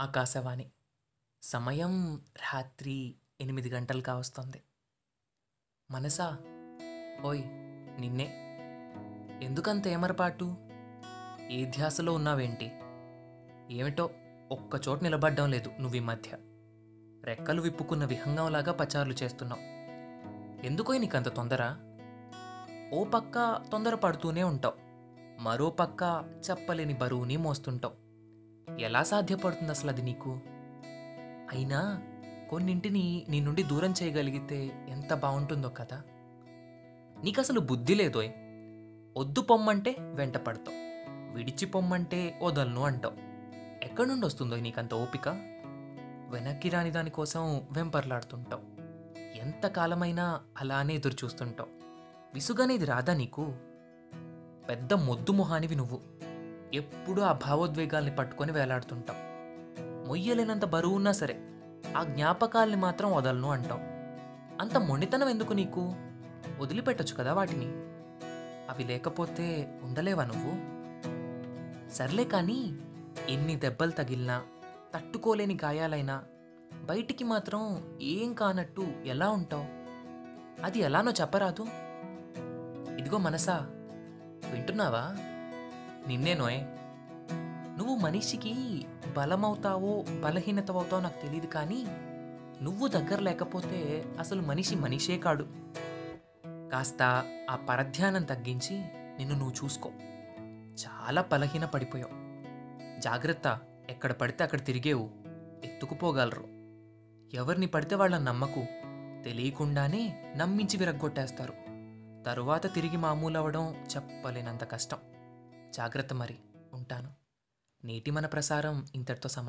ఆకాశవాణి. సమయం రాత్రి ఎనిమిది గంటలు కావస్తుంది మనసా ఓయ్ నిన్నే. ఎందుకంత ఏమరపాటు? ఏ ధ్యాసలో ఉన్నావేంటి? ఏమిటో ఒక్కచోట నిలబడ్డం లేదు నువ్వు ఈ మధ్య. రెక్కలు విప్పుకున్న విహంగంలాగా పచారులు చేస్తున్నావు. ఎందుకో నీకంత తొందర? ఓ పక్క తొందర పడుతూనే ఉంటావు. మరో పక్క చెప్పలేని బరువుని మోస్తుంటావు. ఎలా సాధ్యపడుతుంది అసలు అది నీకు? అయినా కొన్నింటిని నీ నుండి దూరం చేయగలిగితే ఎంత బాగుంటుందో కదా? నీకు అసలు బుద్ధి లేదోయ్. వద్దు పొమ్మంటే వెంట పడతావు. విడిచి పొమ్మంటే వదలను అంటావు. ఎక్కడి నుండి వస్తుందో నీకంత ఓపిక? వెనక్కి రాని దానికోసం వెంపర్లాడుతుంటావు. ఎంతకాలమైనా అలానే ఎదురు చూస్తుంటావు విసుగనేది రాదా నీకు? పెద్ద మొద్దు మొహానివి నువ్వు. ఎప్పుడూ ఆ భావోద్వేగాల్ని పట్టుకొని వేలాడుతుంటాం. మొయ్యలేనంత బరువు ఉన్నా సరే ఆ జ్ఞాపకాల్ని మాత్రం వదలను అంటాం. అంత మొండితనం ఎందుకు నీకు? వదిలిపెట్టొచ్చు కదా వాటిని. అవి లేకపోతే ఉండలేవా నువ్వు? సర్లే కానీ ఎన్ని దెబ్బలు తగిలినా తట్టుకోలేని గాయాలైనా బయటికి మాత్రం ఏం కానట్టు ఎలా ఉంటావు? అది ఎలానో చెప్పరాదు. ఇదిగో మనసా వింటున్నావా? నిన్నేనోయ్? నువ్వు మనిషికి బలమవుతావో బలహీనతవవుతావో నాకు తెలియదు కానీ నువ్వు దగ్గర లేకపోతే అసలు మనిషి మనిషే కాడు. కాస్త ఆ పరధ్యానం తగ్గించి నిన్ను నువ్వు చూసుకో. చాలా బలహీన పడిపోయావు జాగ్రత్త ఎక్కడ పడితే అక్కడ తిరిగేవు. ఎత్తుకుపోగలరు. ఎవరిని పడితే వాళ్ళని నమ్మకు. తెలియకుండానే నమ్మించి విరగ్గొట్టేస్తారు. తరువాత తిరిగి మామూలు అవడం చెప్పలేనంత కష్టం. జాగ్రత్త మరి. ఉంటాను. నేటి మన ప్రసారం ఇంతటితో సమాప్తం.